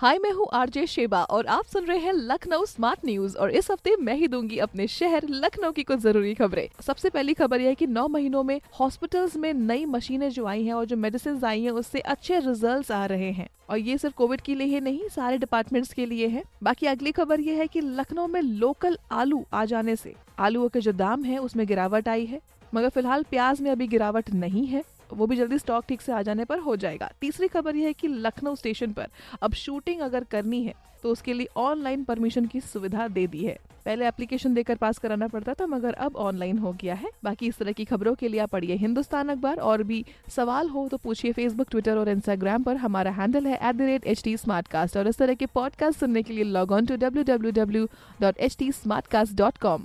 हाय, मैं हूँ RJ Sheba और आप सुन रहे हैं लखनऊ स्मार्ट न्यूज़ और इस हफ़्ते मैं ही दूँगी अपने शहर लखनऊ की कुछ ज़रूरी खबरें। सबसे पहली खबर यह है कि नौ महीनों में हॉस्पिटल्स में नई मशीनें जो आई हैं और जो मेडिसिन आई हैं, उससे अच्छे रिजल्ट्स आ रहे हैं। और ये सिर्फ़ कोविड के लिए ही नहीं, सारे डिपार्टमेंट्स के लिए है। बाकी अगली खबर ये है की लखनऊ में लोकल आलू आ जाने से आलू के जो दाम है, उसमें गिरावट आई है। मगर फ़िलहाल प्याज में अभी गिरावट नहीं है। वो भी जल्दी स्टॉक ठीक से आ जाने पर हो जाएगा। तीसरी खबर यह है कि लखनऊ स्टेशन पर अब शूटिंग अगर करनी है तो उसके लिए ऑनलाइन परमिशन की सुविधा दे दी है। पहले एप्लीकेशन देकर पास कराना पड़ता था, मगर अब ऑनलाइन हो गया है। बाकी इस तरह की खबरों के लिए आप पढ़िए हिंदुस्तान अखबार, और भी सवाल हो तो पूछिए फेसबुक ट्विटर और इंस्टाग्राम पर। हमारा हैंडल है एट और इस तरह के पॉडकास्ट सुनने के लिए log on to W W W dot H T smartcast dot com